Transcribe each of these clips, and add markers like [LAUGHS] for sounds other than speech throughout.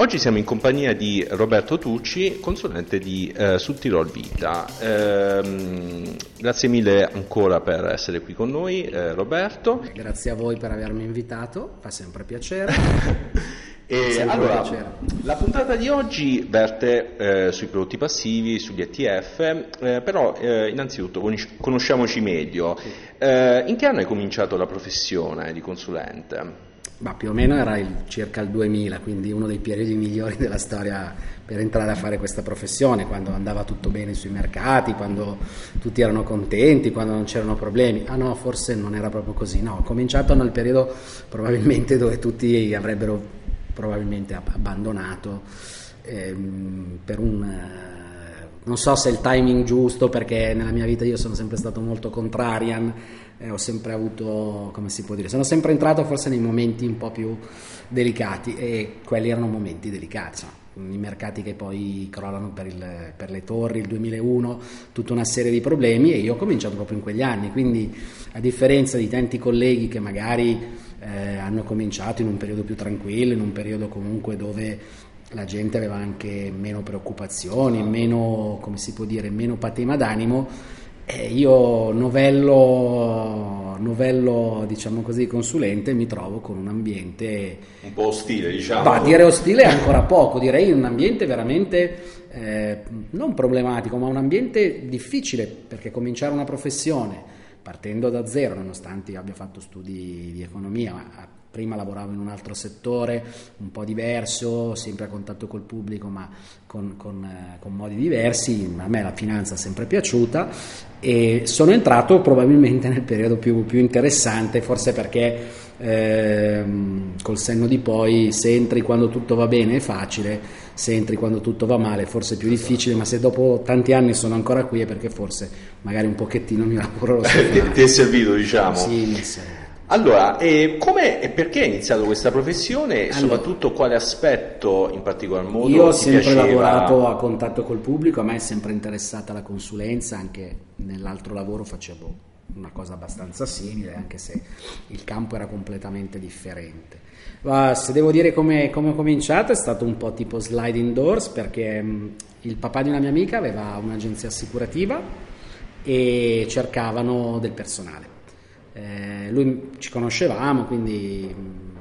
Oggi siamo in compagnia di Roberto Tucci, consulente di eh, Tirol Vita. Eh, grazie mille ancora per essere qui con noi, eh, Roberto. Grazie a voi per avermi invitato, fa sempre piacere. [LAUGHS] e sempre allora, piacere. la puntata di oggi verte eh, sui prodotti passivi, sugli ETF, eh, però eh, innanzitutto conosciamoci meglio. in che anno hai cominciato la professione di consulente? Ma più o meno era il, circa il 2000, quindi uno dei periodi migliori [LAUGHS] della storia per entrare a fare questa professione, quando andava tutto bene sui mercati, quando tutti erano contenti, quando non c'erano problemi. Ah no, forse non era proprio così. No, ho cominciato nel periodo probabilmente dove tutti avrebbero probabilmente abbandonato ehm, per un... Non so se è il timing giusto perché nella mia vita io sono sempre stato molto contrarian eh, ho sempre avuto, come si può dire, sono sempre entrato forse nei momenti un po' più delicati e quelli erano momenti delicati, insomma, i mercati che poi crollano per, il, per, le torri, il 2001, tutta una serie di problemi e io ho cominciato proprio in quegli anni, quindi a differenza di tanti colleghi che magari eh, hanno cominciato in un periodo più tranquillo, in un periodo comunque dove la gente aveva anche meno preoccupazioni, meno, come si può dire, meno patema d'animo, eh, io novello, novello, diciamo così, consulente, mi trovo con un ambiente... Un po' ostile, diciamo. Ma dire ostile è ancora poco, direi un ambiente veramente eh, non problematico, ma un ambiente difficile, perché cominciare una professione partendo da zero, nonostante io abbia fatto studi di economia, prima lavoravo in un altro settore un po' diverso, sempre a contatto col pubblico ma con, con, eh, con, modi diversi, a me la finanza è sempre piaciuta e sono entrato probabilmente nel periodo più, più interessante, forse perché eh, col senno di poi se entri quando tutto va bene è facile, se entri quando tutto va male forse è più difficile, ma se dopo tanti anni sono ancora qui è perché forse magari un pochettino il mio lavoro lo [LAUGHS] so ti, è servito diciamo. Sì, mi è servito. Allora, eh, come e perché hai iniziato questa professione e allora, soprattutto quale aspetto in particolar modo Io ho sempre piaceva? lavorato a contatto col pubblico, a me è sempre interessata la consulenza, anche nell'altro lavoro facevo una cosa abbastanza simile, anche se il campo era completamente differente. Ma se devo dire come, come ho cominciato è stato un po' tipo sliding doors perché mh, il papà di una mia amica aveva un'agenzia assicurativa e cercavano del personale eh, lui ci conoscevamo, quindi,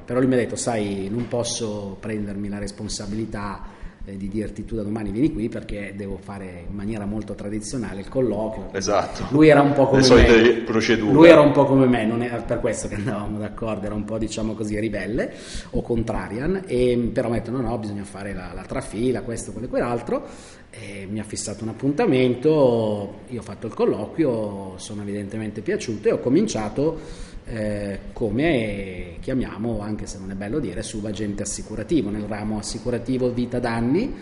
però lui mi ha detto, sai, non posso prendermi la responsabilità eh, di dirti tu da domani vieni qui perché devo fare in maniera molto tradizionale il colloquio. Esatto. Lui era un po' come Le solite me. procedure. Lui era un po' come me, non era per questo che andavamo d'accordo, era un po' diciamo così ribelle o contrarian, e, però mi ha detto no no bisogna fare la, la trafila, questo, quello e quell'altro, e mi ha fissato un appuntamento, io ho fatto il colloquio, sono evidentemente piaciuto e ho cominciato eh, come chiamiamo, anche se non è bello dire, subagente assicurativo, nel ramo assicurativo vita danni,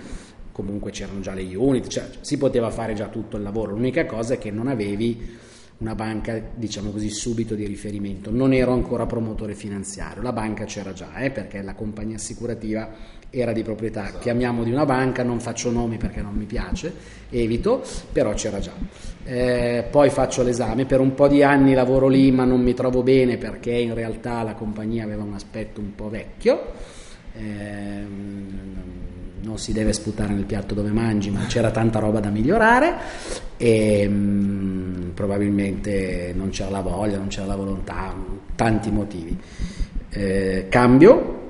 comunque c'erano già le unit, cioè si poteva fare già tutto il lavoro, l'unica cosa è che non avevi una banca, diciamo così, subito di riferimento. Non ero ancora promotore finanziario, la banca c'era già, eh, perché la compagnia assicurativa era di proprietà, chiamiamo di una banca, non faccio nomi perché non mi piace, evito, però c'era già. Eh, poi faccio l'esame, per un po' di anni lavoro lì ma non mi trovo bene perché in realtà la compagnia aveva un aspetto un po' vecchio. Eh, non si deve sputare nel piatto dove mangi, ma c'era tanta roba da migliorare e mh, mm, probabilmente non c'era la voglia, non c'era la volontà, tanti motivi. Eh, cambio,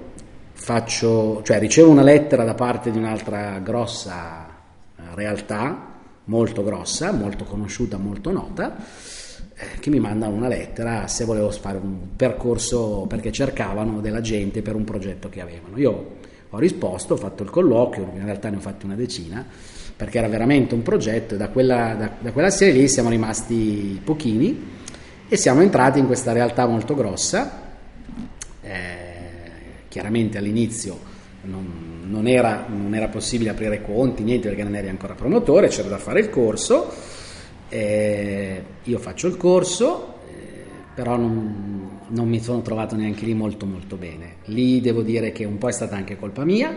faccio, cioè ricevo una lettera da parte di un'altra grossa eh, realtà, molto grossa, molto conosciuta, molto nota, eh, che mi mandano una lettera se volevo fare un percorso perché cercavano della gente per un progetto che avevano. Io ho risposto, ho fatto il colloquio, in realtà ne ho fatti una decina, perché era veramente un progetto e da quella, da, da quella serie lì siamo rimasti pochini e siamo entrati in questa realtà molto grossa. Chiaramente all'inizio non, non, era, non, era, possibile aprire conti, niente perché non eri ancora promotore, c'era da fare il corso. Eh, io faccio il corso, eh, però non, non, mi sono trovato neanche lì molto molto bene. Lì devo dire che un po' è stata anche colpa mia,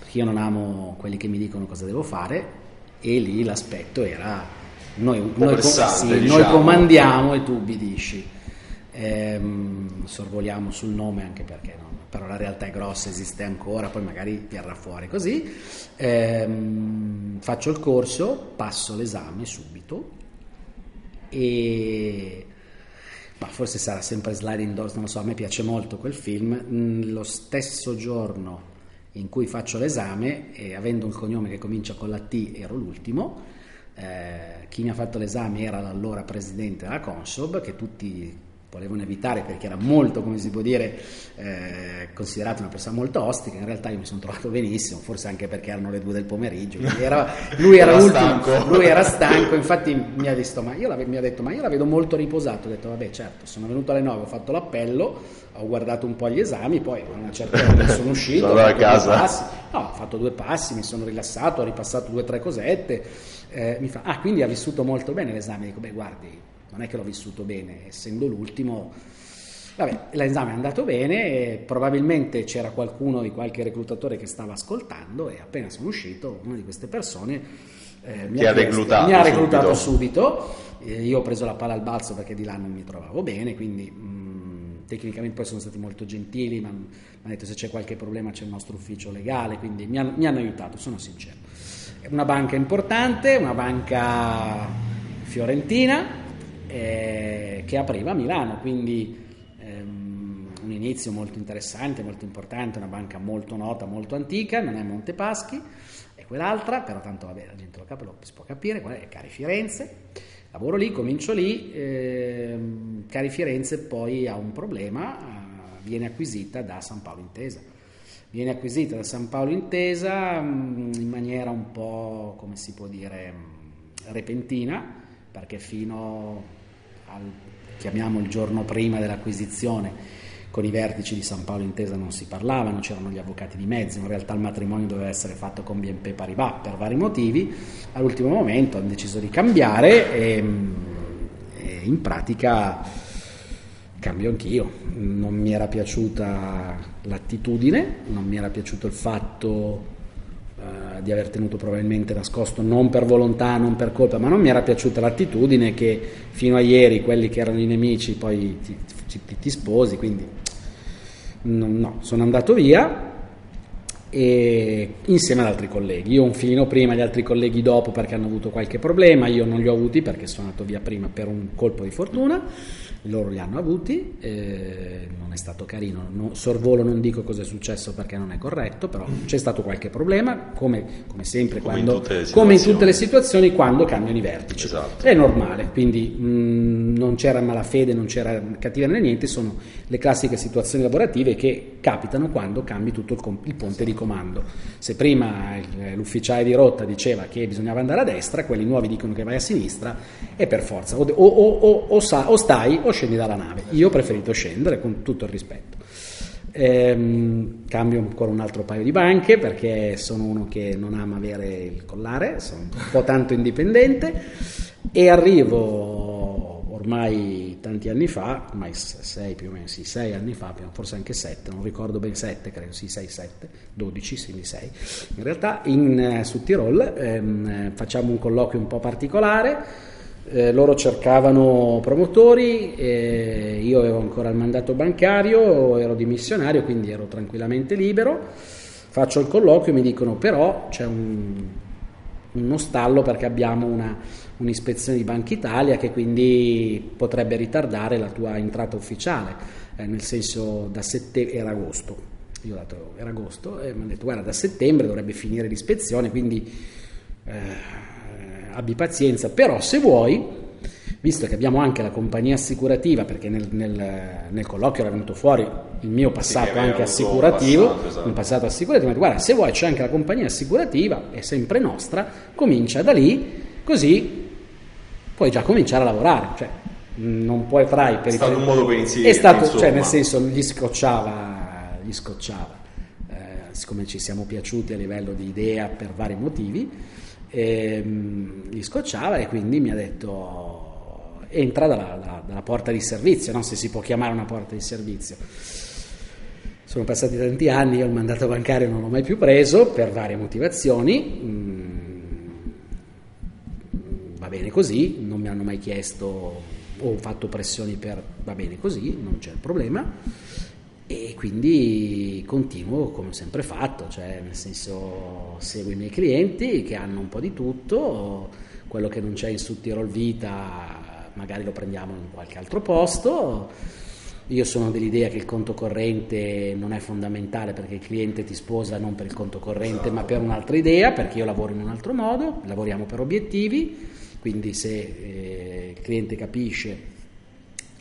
perché io non amo quelli che mi dicono cosa devo fare e lì l'aspetto era noi, noi, sì, diciamo. noi comandiamo e tu ubbidisci. Eh, sorvoliamo sul nome anche perché no però la realtà è grossa, esiste ancora, poi magari verrà fuori così. Ehm, faccio il corso, passo l'esame subito e ma forse sarà sempre sliding doors, non lo so, a me piace molto quel film. Mm, lo stesso giorno in cui faccio l'esame, e avendo un cognome che comincia con la T, ero l'ultimo. Eh, chi mi ha fatto l'esame era l'allora presidente della Consob, che tutti volevano evitare perché era molto, come si può dire, eh, considerato una persona molto ostica, in realtà io mi sono trovato benissimo, forse anche perché erano le due del pomeriggio, era, [LAUGHS] lui era, ultimo, stanco. lui era stanco, infatti mi ha, visto, ma io mi ha detto ma io la vedo molto riposato, ho detto vabbè certo, sono venuto alle 9, ho fatto l'appello, ho guardato un po' gli esami, poi a una certa ora sono uscito, sono a casa. No, ho fatto due passi, mi sono rilassato, ho ripassato due o tre cosette, eh, mi fa, ah quindi ha vissuto molto bene l'esame, dico beh guardi, non è che l'ho vissuto bene, essendo l'ultimo. Vabbè, l'esame è andato bene, probabilmente c'era qualcuno di qualche reclutatore che stava ascoltando e appena sono uscito una di queste persone eh, mi, ha reclutato mi, ha reclutato subito, subito. Eh, io ho preso la palla al balzo perché di là non mi trovavo bene, quindi mh, mm, tecnicamente poi sono stati molto gentili, mi hanno detto se c'è qualche problema c'è il nostro ufficio legale, quindi mi hanno, mi hanno aiutato, sono sincero. Una banca importante, una banca fiorentina, eh, che apriva a Milano, quindi ehm, un inizio molto interessante, molto importante, una banca molto nota, molto antica, non è Montepaschi, è quell'altra, però tanto vabbè, la gente lo, cap- lo si può capire, è Cari Firenze. Lavoro lì, comincio lì, ehm, Cari Firenze poi ha un problema, eh, viene acquisita da San Paolo Intesa. Viene acquisita da San Paolo Intesa mm, in maniera un po', come si può dire, mh, repentina, perché fino al, chiamiamo il giorno prima dell'acquisizione, con i vertici di San Paolo Intesa non si parlavano, c'erano gli avvocati di mezzo, in realtà il matrimonio doveva essere fatto con BNP Paribas per vari motivi, all'ultimo momento hanno deciso di cambiare e, e in pratica cambio anch'io, non mi era piaciuta l'attitudine, non mi era piaciuto il fatto eh, di aver tenuto probabilmente nascosto non per volontà, non per colpa, ma non mi era piaciuta l'attitudine che fino a ieri quelli che erano i nemici poi ti, ti, ti sposi, quindi no, no, sono andato via e insieme ad altri colleghi. Io un filino prima, gli altri colleghi dopo perché hanno avuto qualche problema, io non li ho avuti perché sono andato via prima per un colpo di fortuna loro li hanno avuti, eh, non è stato carino, no, sorvolo non dico cosa è successo perché non è corretto, però c'è stato qualche problema, come, come sempre, come, quando, in come, in tutte le situazioni quando cambiano i vertici. Esatto. È normale, quindi mh, non c'era malafede, non c'era cattiva né niente, sono le classiche situazioni lavorative che capitano quando cambi tutto il, il ponte di comando. Se prima l'ufficiale di rotta diceva che bisognava andare a destra, quelli nuovi dicono che vai a sinistra e per forza o, o, o, o, sa, o stai o scendi dalla nave. Io ho preferito scendere con tutto il rispetto. Ehm, cambio ancora un altro paio di banche perché sono uno che non ama avere il collare, sono un po' tanto indipendente e arrivo ormai tanti anni fa, ormai sei più o meno, sì, sei anni fa, forse anche sette, non ricordo ben sette, credo, sì, sei, sette, dodici, quindi sei. In realtà in, eh, su Tirol ehm, facciamo un colloquio un po' particolare eh, loro cercavano promotori, eh, io avevo ancora il mandato bancario, ero dimissionario, quindi ero tranquillamente libero. Faccio il colloquio e mi dicono però c'è un, uno stallo perché abbiamo una, un'ispezione di Banca Italia che quindi potrebbe ritardare la tua entrata ufficiale, eh, nel senso da settembre, era agosto, io ho detto era agosto e mi hanno detto guarda da settembre dovrebbe finire l'ispezione, quindi eh, abbi pazienza, però se vuoi, visto che abbiamo anche la compagnia assicurativa, perché nel, nel, nel colloquio era venuto fuori il mio passato sì, anche assicurativo, passato, esatto. un passato assicurativo, detto, guarda, se vuoi c'è anche la compagnia assicurativa, è sempre nostra, comincia da lì, così puoi già cominciare a lavorare. Cioè, non puoi fare per è stato un modo per iniziare è stato cioè nel senso gli scocciava gli scocciava eh, siccome ci siamo piaciuti a livello di idea per vari motivi e, ehm, gli scocciava e quindi mi ha detto entra dalla, dalla porta di servizio, no? se si può chiamare una porta di servizio. Sono passati tanti anni, io il mandato bancario non l'ho mai più preso per varie motivazioni, mm, va bene così, non mi hanno mai chiesto o fatto pressioni per va bene così, non c'è problema. Quindi continuo come ho sempre fatto, cioè nel senso seguo i miei clienti che hanno un po' di tutto, quello che non c'è in Sud Vita magari lo prendiamo in qualche altro posto. Io sono dell'idea che il conto corrente non è fondamentale perché il cliente ti sposa non per il conto corrente ma per un'altra idea, perché io lavoro in un altro modo, lavoriamo per obiettivi, quindi se eh, il cliente capisce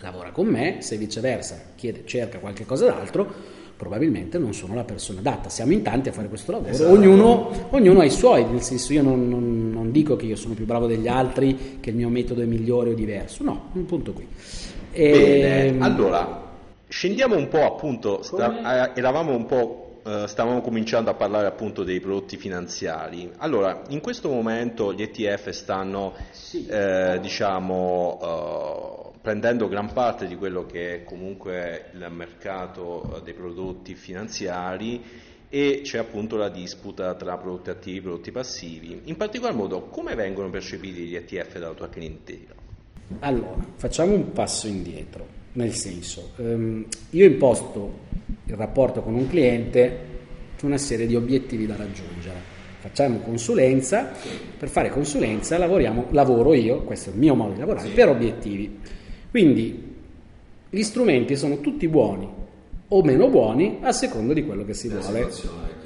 lavora con me, se viceversa chiede, cerca qualche cosa d'altro, probabilmente non sono la persona adatta. Siamo in tanti a fare questo lavoro, esatto. ognuno, ognuno, ha i suoi, nel senso io non, non, non, dico che io sono più bravo degli altri, che il mio metodo è migliore o diverso, no, un punto qui. E... Bene, ehm, allora, scendiamo un po' appunto, sta, eh, eravamo un po' Uh, stavamo cominciando a parlare appunto dei prodotti finanziari. Allora, in questo momento gli ETF stanno, sì. eh, diciamo, uh, prendendo gran parte di quello che è comunque il mercato dei prodotti finanziari e c'è appunto la disputa tra prodotti attivi e prodotti passivi. In particolar modo, come vengono percepiti gli ETF dalla tua clientela? Allora, facciamo un passo indietro, nel senso, ehm, io imposto il rapporto con un cliente su una serie di obiettivi da raggiungere. Facciamo consulenza, per fare consulenza lavoro io, questo è il mio modo di lavorare, sì. per obiettivi. Quindi gli strumenti sono tutti buoni o meno buoni a seconda di quello che si la vuole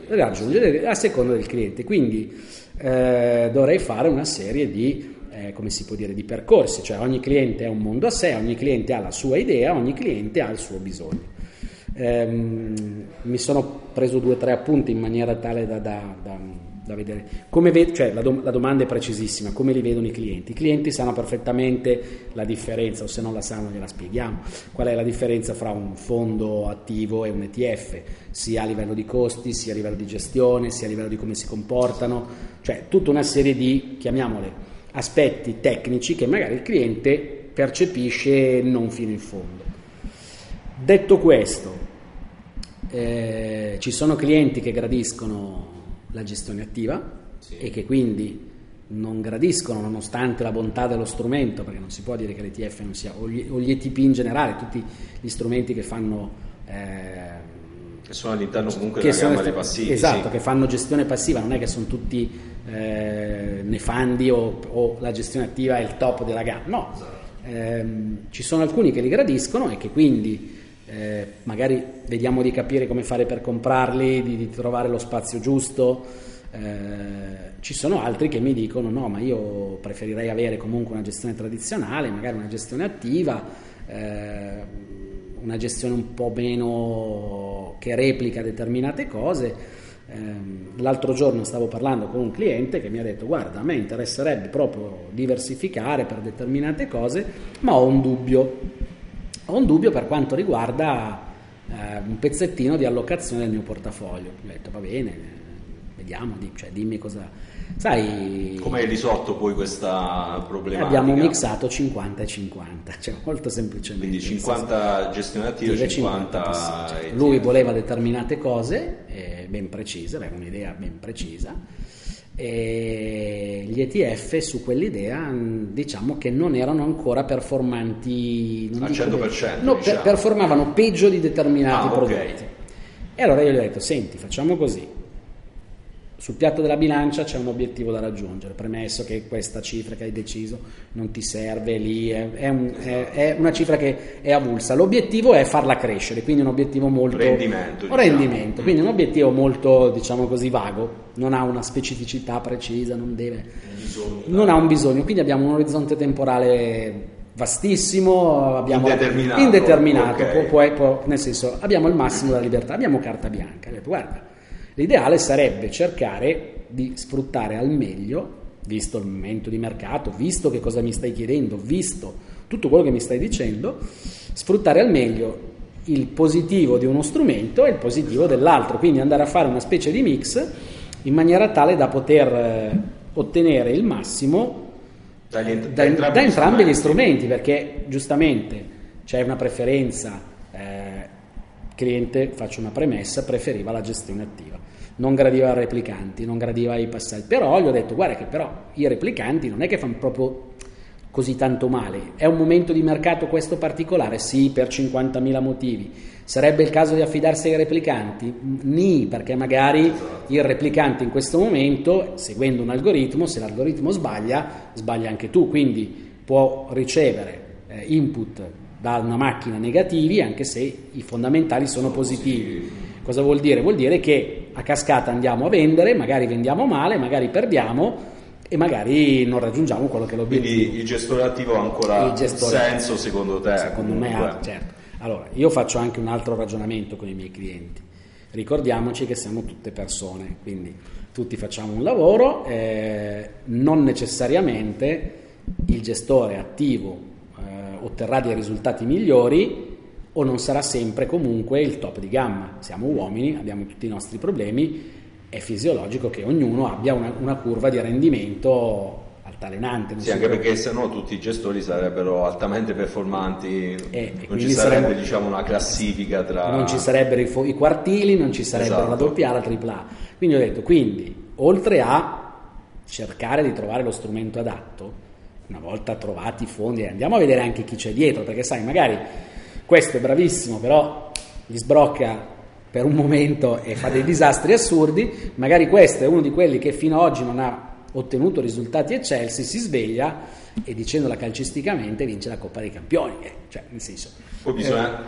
raggiungere, a seconda del cliente. Quindi eh, dovrei fare una serie di, eh, come si può dire, di percorsi, cioè ogni cliente è un mondo a sé, ogni cliente ha la sua idea, ogni cliente ha il suo bisogno. Eh, mi sono preso due o tre appunti in maniera tale da, da, da da vedere. Ve- cioè, la, dom- la, domanda è precisissima, come li vedono i clienti? I clienti sanno perfettamente la differenza, o se non la sanno gliela spieghiamo, qual è la differenza fra un fondo attivo e un ETF, sia a livello di costi, sia a livello di gestione, sia a livello di come si comportano, cioè tutta una serie di, chiamiamole, aspetti tecnici che magari il cliente percepisce non fino in fondo. Detto questo, eh, ci sono clienti che gradiscono la gestione attiva sì. e che quindi non gradiscono nonostante la bontà dello strumento, perché non si può dire che l'ETF non sia, o gli, o gli ETP in generale, tutti gli strumenti che fanno... Eh, che sono all'interno comunque della gamma dei passivi. Esatto, sì. che fanno gestione passiva, non è che sono tutti eh, nefandi o, o, la gestione attiva è il top della gamma, no. Esatto. Eh, ci sono alcuni che li gradiscono e che quindi eh, magari vediamo di capire come fare per comprarli, di, di trovare lo spazio giusto. Eh, ci sono altri che mi dicono no, ma io preferirei avere comunque una gestione tradizionale, magari una gestione attiva, eh, una gestione un po' meno che replica determinate cose. Ehm, l'altro giorno stavo parlando con un cliente che mi ha detto guarda a me interesserebbe proprio diversificare per determinate cose, ma ho un dubbio ho un dubbio per quanto riguarda eh, un pezzettino di allocazione del mio portafoglio. Ho detto va bene, vediamo, cioè, dimmi cosa... Sai, Come hai risolto poi questa problematica? Abbiamo mixato 50 e 50, cioè molto semplicemente. Quindi 50 gestione attiva e 50... 50 certo. Lui voleva determinate cose eh, ben precise, aveva un'idea ben precisa e gli ETF su quell'idea diciamo che non erano ancora performanti non al 100% no, diciamo. per, performavano peggio di determinati ah, prodotti okay. e allora io gli ho detto senti facciamo così sul piatto della bilancia c'è un obiettivo da raggiungere, premesso che questa cifra che hai deciso non ti serve lì, è, un, è, è una cifra che è avulsa. L'obiettivo è farla crescere, quindi un obiettivo molto... Rendimento. Diciamo. rendimento quindi un obiettivo molto, diciamo così, vago, non ha una specificità precisa, non deve... Bisogno, non ha un bisogno, quindi abbiamo un orizzonte temporale vastissimo, abbiamo indeterminato, indeterminato okay. può, può, nel senso abbiamo il massimo della libertà, abbiamo carta bianca. Guarda, L'ideale sarebbe cercare di sfruttare al meglio, visto il momento di mercato, visto che cosa mi stai chiedendo, visto tutto quello che mi stai dicendo, sfruttare al meglio il positivo di uno strumento e il positivo dell'altro, quindi andare a fare una specie di mix in maniera tale da poter eh, ottenere il massimo da, da, entrambi, da entrambi gli strumenti, perché giustamente c'è una preferenza, eh, cliente, faccio una premessa, preferiva la gestione attiva non gradiva i replicanti, non gradiva i passaggi, però gli ho detto guarda che però i replicanti non è che fanno proprio così tanto male. È un momento di mercato questo particolare? Sì, per 50.000 motivi. Sarebbe il caso di affidarsi ai replicanti? Ni, perché magari il replicante in questo momento, seguendo un algoritmo, se l'algoritmo sbaglia, sbaglia anche tu, quindi può ricevere eh, input da una macchina negativi anche se i fondamentali sono positivi. Cosa vuol dire? Vuol dire che a cascata andiamo a vendere, magari vendiamo male, magari perdiamo e magari non raggiungiamo quello che è l'obiettivo. Quindi il gestore attivo ha ancora senso secondo te? Secondo comunque. me ha, certo. Allora, io faccio anche un altro ragionamento con i miei clienti. Ricordiamoci che siamo tutte persone, quindi tutti facciamo un lavoro, eh, non necessariamente il gestore attivo eh, otterrà dei risultati migliori o non sarà sempre comunque il top di gamma. Siamo uomini, abbiamo tutti i nostri problemi, è fisiologico che ognuno abbia una, una curva di rendimento altalenante. Sì, anche perché se no tutti i gestori sarebbero altamente performanti, eh, non ci sarebbe saremmo, diciamo, una classifica tra... Non ci sarebbero i, i quartili, non ci sarebbe esatto. la doppia la tripla A. Quindi ho detto, quindi, oltre a cercare di trovare lo strumento adatto, una volta trovati i fondi, andiamo a vedere anche chi c'è dietro, perché sai, magari questo è bravissimo, però gli sbrocca per un momento e fa dei disastri assurdi, magari questo è uno di quelli che fino ad oggi non ha ottenuto risultati eccelsi, si sveglia e dicendola calcisticamente vince la Coppa dei Campioni, eh, cioè nel senso... Poi bisogna, eh,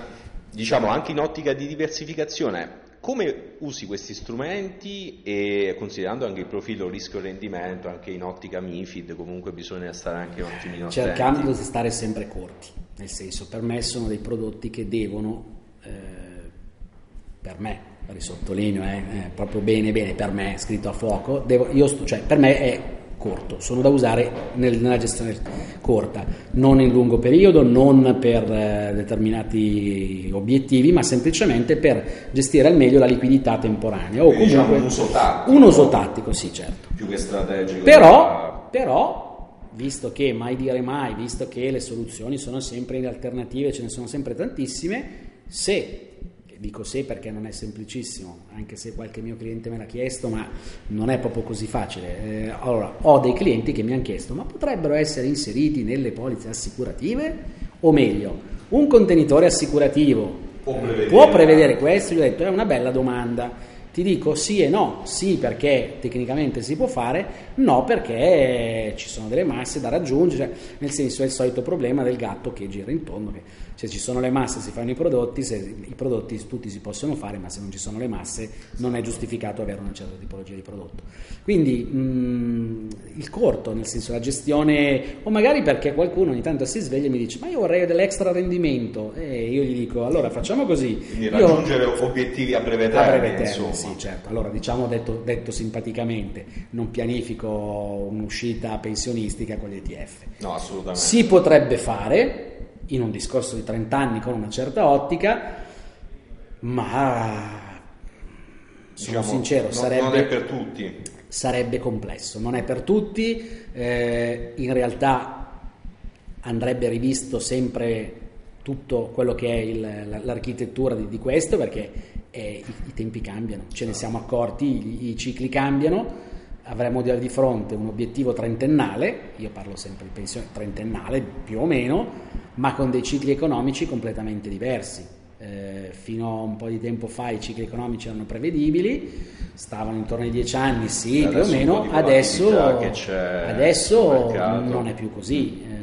diciamo, anche in ottica di diversificazione, come usi questi strumenti e considerando anche il profilo rischio-rendimento, anche in ottica MIFID, comunque bisogna stare anche un attimino attenti. Cercando di stare sempre corti, nel senso per me sono dei prodotti che devono, eh, per me, risottolineo, eh, eh, proprio bene bene, per me, scritto a fuoco, devo, sto, cioè, per me è corto, sono da usare nel, nella gestione corta, non in lungo periodo, non per eh, determinati obiettivi, ma semplicemente per gestire al meglio la liquidità temporanea. O diciamo comunque diciamo un uso tattico. Un uso tattico, sì, certo. Più che strategico. Però, però, visto che mai dire mai, visto che le soluzioni sono sempre in alternative, ce ne sono sempre tantissime, se dico se perché non è semplicissimo, anche se qualche mio cliente me l'ha chiesto, ma non è proprio così facile. Eh, allora, ho dei clienti che mi hanno chiesto, ma potrebbero essere inseriti nelle polizze assicurative? O meglio, un contenitore assicurativo prevedere. può prevedere questo? Gli ho detto, è una bella domanda. Ti dico sì e no, sì perché tecnicamente si può fare, no perché ci sono delle masse da raggiungere, nel senso è il solito problema del gatto che gira intorno, che se ci sono le masse si fanno i prodotti, se i prodotti tutti si possono fare, ma se non ci sono le masse non è giustificato avere una certa tipologia di prodotto. Quindi mh, mm, il corto, nel senso la gestione, o magari perché qualcuno ogni tanto si sveglia e mi dice ma io vorrei dell'extra rendimento e io gli dico allora facciamo così. Quindi raggiungere io, obiettivi a breve termine. A breve termine, sì certo. Allora diciamo detto, detto simpaticamente, non pianifico un'uscita pensionistica con gli ETF. No, assolutamente. Si potrebbe fare, in un discorso di 30 anni con una certa ottica, ma sono diciamo, sincero, non, sarebbe, non è per tutti. Sarebbe complesso, non è per tutti, eh, in realtà andrebbe rivisto sempre tutto quello che è il, l'architettura di, di, questo perché eh, i, i, tempi cambiano, ce ne siamo accorti, i, i cicli cambiano avremo di fronte un obiettivo trentennale, io parlo sempre di pensione trentennale più o meno, ma con dei cicli economici completamente diversi. Eh, fino a un po' di tempo fa i cicli economici erano prevedibili, stavano intorno ai dieci anni, sì, più o meno, adesso, adesso non è più così. Eh,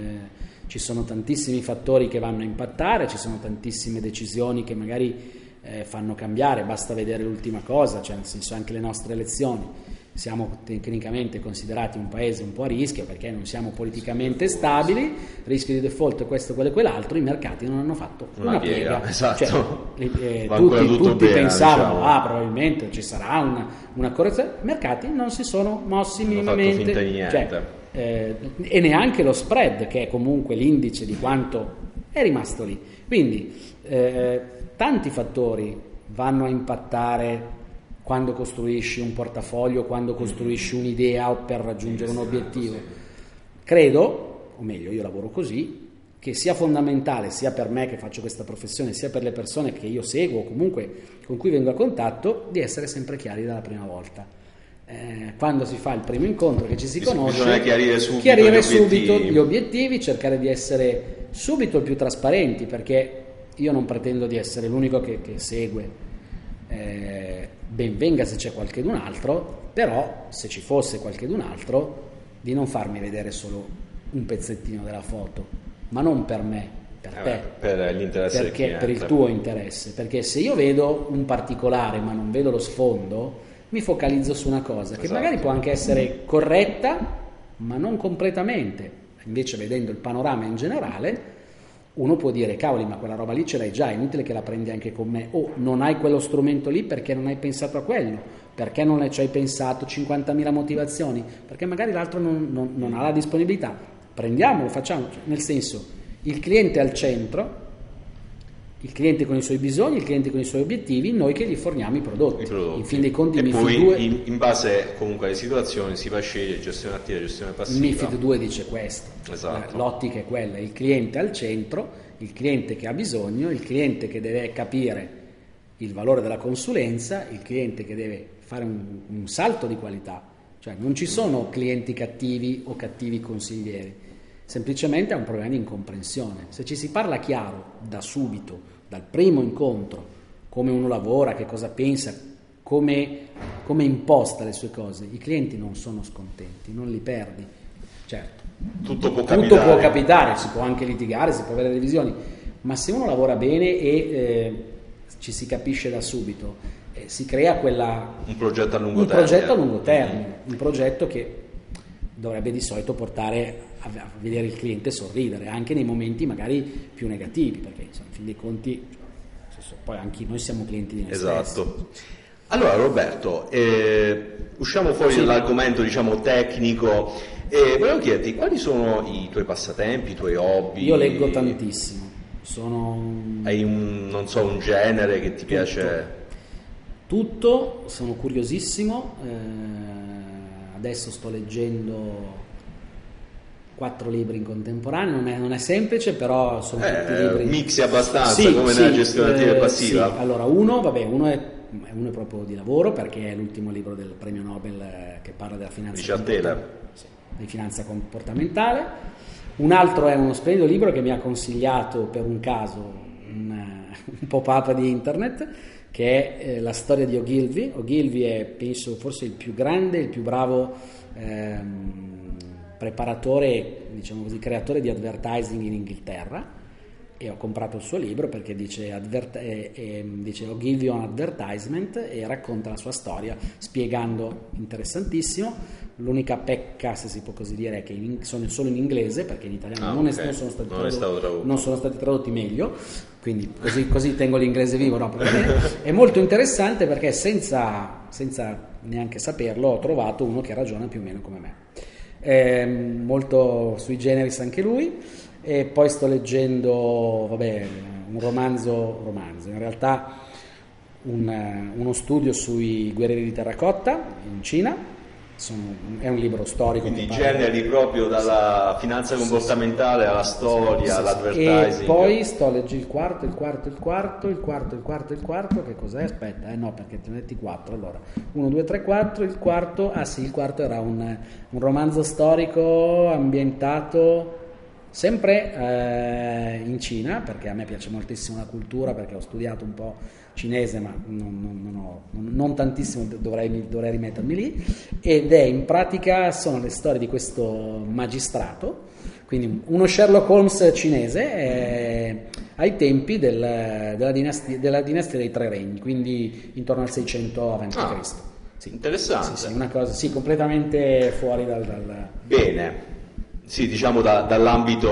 ci sono tantissimi fattori che vanno a impattare, ci sono tantissime decisioni che magari eh, fanno cambiare, basta vedere l'ultima cosa, cioè nel senso anche le nostre elezioni siamo tecnicamente considerati un paese un po' a rischio perché non siamo politicamente stabili, rischio di default questo, quello e quell'altro, i mercati non hanno fatto una, una piega. piega. [LAUGHS] Esatto. Cioè, eh, tutti, tutti bene, pensavano, diciamo. ah probabilmente ci sarà una, una, correzione, i mercati non si sono mossi non minimamente. Cioè, eh, e neanche lo spread, che è comunque l'indice di quanto è rimasto lì. Quindi eh, tanti fattori vanno a impattare quando costruisci un portafoglio, quando costruisci un'idea per raggiungere un obiettivo. Credo, o meglio, io lavoro così, che sia fondamentale sia per me che faccio questa professione, sia per le persone che io seguo o comunque con cui vengo a contatto, di essere sempre chiari dalla prima volta. eh, quando si fa il primo incontro che ci si conosce, bisogna chiarire subito chiarire gli subito obiettivi. gli obiettivi, cercare di essere subito più trasparenti, perché io non pretendo di essere l'unico che, che segue. Eh, ben venga se c'è qualchedun altro, però se ci fosse qualchedun altro, di non farmi vedere solo un pezzettino della foto, ma non per me, per Eh, te per l'interesse perché, per il tuo interesse, perché se io vedo un particolare ma non vedo lo sfondo, mi focalizzo su una cosa che Esatto. magari può anche essere corretta, ma non completamente. Invece vedendo il panorama in generale, uno può dire cavoli, ma quella roba lì ce l'hai già, è inutile che la prendi anche con me. O non hai quello strumento lì perché non hai pensato a quello, perché non ci hai pensato 50.000 motivazioni, perché magari l'altro non, non- non ha la disponibilità. Prendiamolo, facciamo, cioè, nel senso, il cliente al centro, il cliente con i suoi bisogni, il cliente con i suoi obiettivi, noi che gli forniamo i prodotti. I prodotti. In fin dei conti e MIFID poi 2 in, in base comunque alle situazioni si va a scegliere gestione attiva, gestione passiva. MIFID 2 dice questo, Esatto. L'ottica è quella, il cliente al centro, il cliente che ha bisogno, il cliente che deve capire il valore della consulenza, il cliente che deve fare un, un salto di qualità, cioè non ci sono clienti cattivi o cattivi consiglieri, semplicemente è un problema di incomprensione. Se ci si parla chiaro da subito, dal primo incontro, come uno lavora, che cosa pensa, come, come imposta le sue cose, i clienti non sono scontenti, non li perdi. Certo, Tutto può tutto capitare. può capitare, si può anche litigare, si può avere delle visioni, ma se uno lavora bene e eh, ci si capisce da subito, eh, si crea quella, Un progetto a lungo un termine. progetto a lungo termine, un progetto che dovrebbe di solito portare a, vedere il cliente sorridere, anche nei momenti magari più negativi, perché insomma, in fin dei conti, senso, poi anche noi siamo clienti di stessi. Esatto. Allora Roberto, eh, usciamo fuori dall'argomento diciamo tecnico e volevo chiederti quali sono i tuoi passatempi, i tuoi hobby? Io leggo tantissimo, sono Hai un, non so, un genere che ti piace? Tutto, sono curiosissimo, eh, adesso sto leggendo quattro libri in contemporanea, non è, non è semplice, però sono tutti Eh, libri... mixi abbastanza come nella gestione attiva e eh, passiva. sì. Allora, uno, vabbè, uno è, uno è proprio di lavoro perché è l'ultimo libro del premio Nobel eh, che parla della finanza, Richard Taylor. comporta- sì, di finanza comportamentale. Un altro è uno splendido libro che mi ha consigliato per un caso un, eh, [LAUGHS] un pop-up di internet che è eh, la storia di Ogilvy. Ogilvy è, penso, forse il più grande, il più bravo ehm, preparatore, diciamo così, creatore di advertising in Inghilterra e ho comprato il suo libro perché dice, advert- eh, eh, dice Ogilvy on Advertisement e racconta la sua storia spiegando interessantissimo. L'unica pecca, se si può così dire, è che in- sono solo in inglese perché in italiano Ah, non, è- ok. non sono stati Non è tradotti, non sono stati tradotti meglio, quindi così, così tengo l'inglese vivo. No, è molto interessante perché senza, senza neanche saperlo ho trovato uno che ragiona più o meno come me. È molto sui generis anche lui. E poi sto leggendo vabbè, un romanzo, romanzo, in realtà un, uno studio sui guerrieri di terracotta in Cina, Sono- è un libro storico. Quindi generi proprio dalla finanza comportamentale alla storia, all'advertising. E poi sto leggendo il quarto, il quarto, il quarto, il quarto, il quarto, il quarto, che cos'è? Aspetta, eh no, perché te ne metti quattro. Allora, 1, 2, 3, 4, il quarto, ah sì, il quarto era un, un romanzo storico ambientato sempre eh, in Cina, perché a me piace moltissimo la cultura, perché ho studiato un po' cinese, ma non, non- non ho- non- tantissimo, dovrei, dovrei rimettermi lì, ed è in pratica, sono le storie di questo magistrato, quindi uno Sherlock Holmes cinese eh, ai tempi del- della, dinastia, della dinastia dei Tre Regni, quindi intorno al 600 a.C. Ah, Sì. Interessante. Sì, sì, una cosa, sì, completamente fuori dal... dal- Bene. Sì, diciamo da- dall'ambito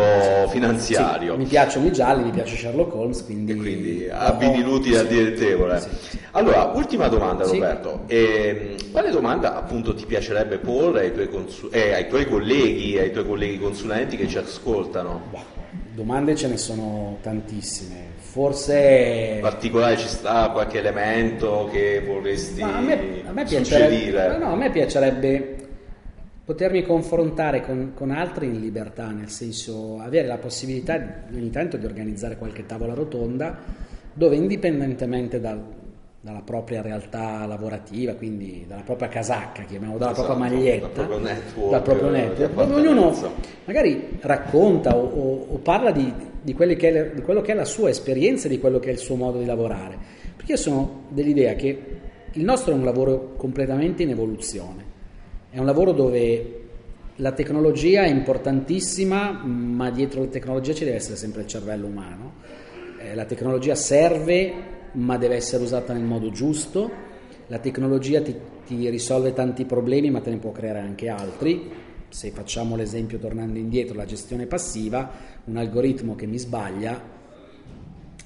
finanziario. Sì, mi piacciono i gialli, mi piace Sherlock Holmes, quindi... E quindi abbini l'utile al sì, dilettevole. sì, sì. Allora, ultima domanda. Roberto. Ehm, quale domanda appunto ti piacerebbe porre ai tuoi, consu- eh, ai tuoi colleghi, ai tuoi colleghi consulenti che ci ascoltano? Boh, domande ce ne sono tantissime. Forse... In particolare ci sta qualche elemento che vorresti Ma a me, a me piacerebbe, no, a me piacerebbe potermi confrontare con, con altri in libertà, nel senso avere la possibilità di- ogni tanto di organizzare qualche tavola rotonda dove indipendentemente dal, dalla propria realtà lavorativa, quindi dalla propria casacca, chiamiamo dalla esatto, propria maglietta, dal proprio network, dal proprio network ognuno magari racconta o, o, o parla di, di, è, di, quello che è la sua esperienza, di quello che è il suo modo di lavorare. Perché io sono dell'idea che il nostro è un lavoro completamente in evoluzione, è un lavoro dove la tecnologia è importantissima, ma dietro la tecnologia ci deve essere sempre il cervello umano. Eh, la tecnologia serve ma deve essere usata nel modo giusto. La tecnologia ti, ti risolve tanti problemi, ma te ne può creare anche altri. Se facciamo l'esempio tornando indietro, la gestione passiva, un algoritmo che mi sbaglia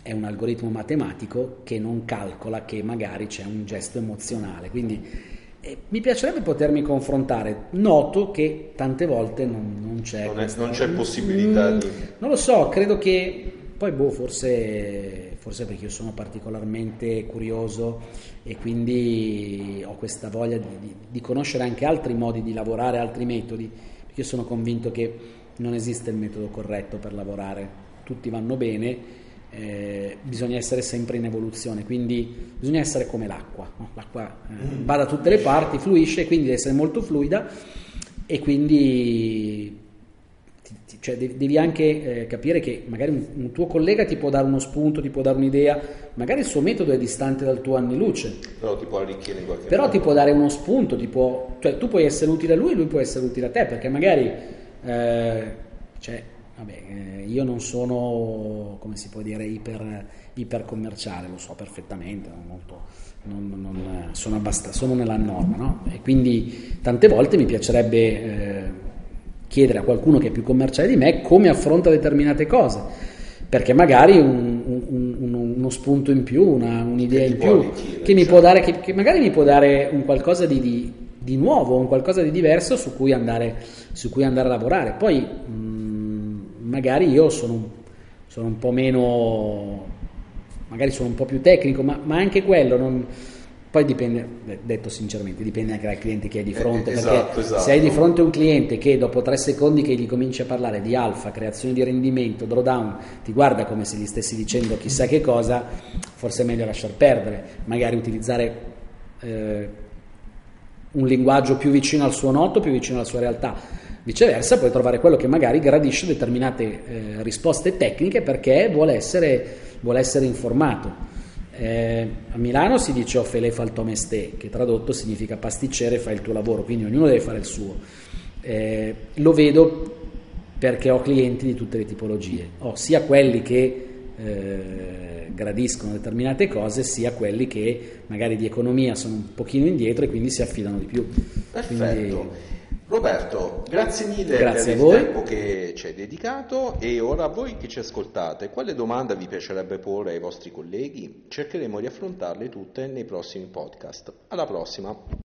è un algoritmo matematico che non calcola che magari c'è un gesto emozionale. Quindi eh, mi piacerebbe potermi confrontare. Noto che tante volte non, non c'è. Non, è, non c'è possibilità mm, di. Non lo so, credo che poi, boh, forse, forse, perché io sono particolarmente curioso e quindi ho questa voglia di, di, di, conoscere anche altri modi di lavorare, altri metodi, perché io sono convinto che non esiste il metodo corretto per lavorare, tutti vanno bene, eh, bisogna essere sempre in evoluzione, quindi bisogna essere come l'acqua, no? l'acqua eh, mm. va da tutte le parti, fluisce, quindi deve essere molto fluida e quindi cioè devi anche eh, capire che magari un, un, tuo collega ti può dare uno spunto, ti può dare un'idea, magari il suo metodo è distante dal tuo anni luce. Però ti può arricchire in qualche Però modo. ti può dare uno spunto, può, cioè tu puoi essere utile a lui, lui può essere utile a te, perché magari eh, cioè, vabbè, eh, io non sono, come si può dire, iper, iper commerciale, lo so perfettamente, molto, non, non, sono, abbast- sono nella norma, no? E quindi tante volte mi piacerebbe eh, chiedere a qualcuno che è più commerciale di me come affronta determinate cose, perché magari un, un, un, uno spunto in più, una, un'idea in più, dire, che, mi può dare, che, che, magari mi può dare un qualcosa di, di, di nuovo, un qualcosa di diverso su cui andare, su cui andare a lavorare. Poi mh, magari io sono, sono, un po' meno, magari sono un po' più tecnico, ma, ma anche quello non poi dipende, detto sinceramente, dipende anche dal cliente che hai di fronte, eh, esatto, perché esatto. se hai di fronte un cliente che dopo tre secondi che gli cominci a parlare di alfa, creazione di rendimento, drawdown, ti guarda come se gli stessi dicendo chissà che cosa, forse è meglio lasciar perdere, magari utilizzare eh, un linguaggio più vicino al suo noto, più vicino alla sua realtà. Viceversa, puoi trovare quello che magari gradisce determinate eh, risposte tecniche perché vuole essere, vuole essere informato. Eh, a Milano si dice o fele fa il tuo mestè, che tradotto significa pasticcere fai il tuo lavoro, quindi ognuno deve fare il suo. Eh, lo vedo perché ho clienti di tutte le tipologie, ho sia quelli che eh, gradiscono determinate cose, sia quelli che magari di economia sono un pochino indietro e quindi si affidano di più. Perfetto. Quindi, Roberto, grazie mille grazie per il tempo che ci hai dedicato e ora a voi che ci ascoltate, quale domanda vi piacerebbe porre ai vostri colleghi? Cercheremo di affrontarle tutte nei prossimi podcast. Alla prossima!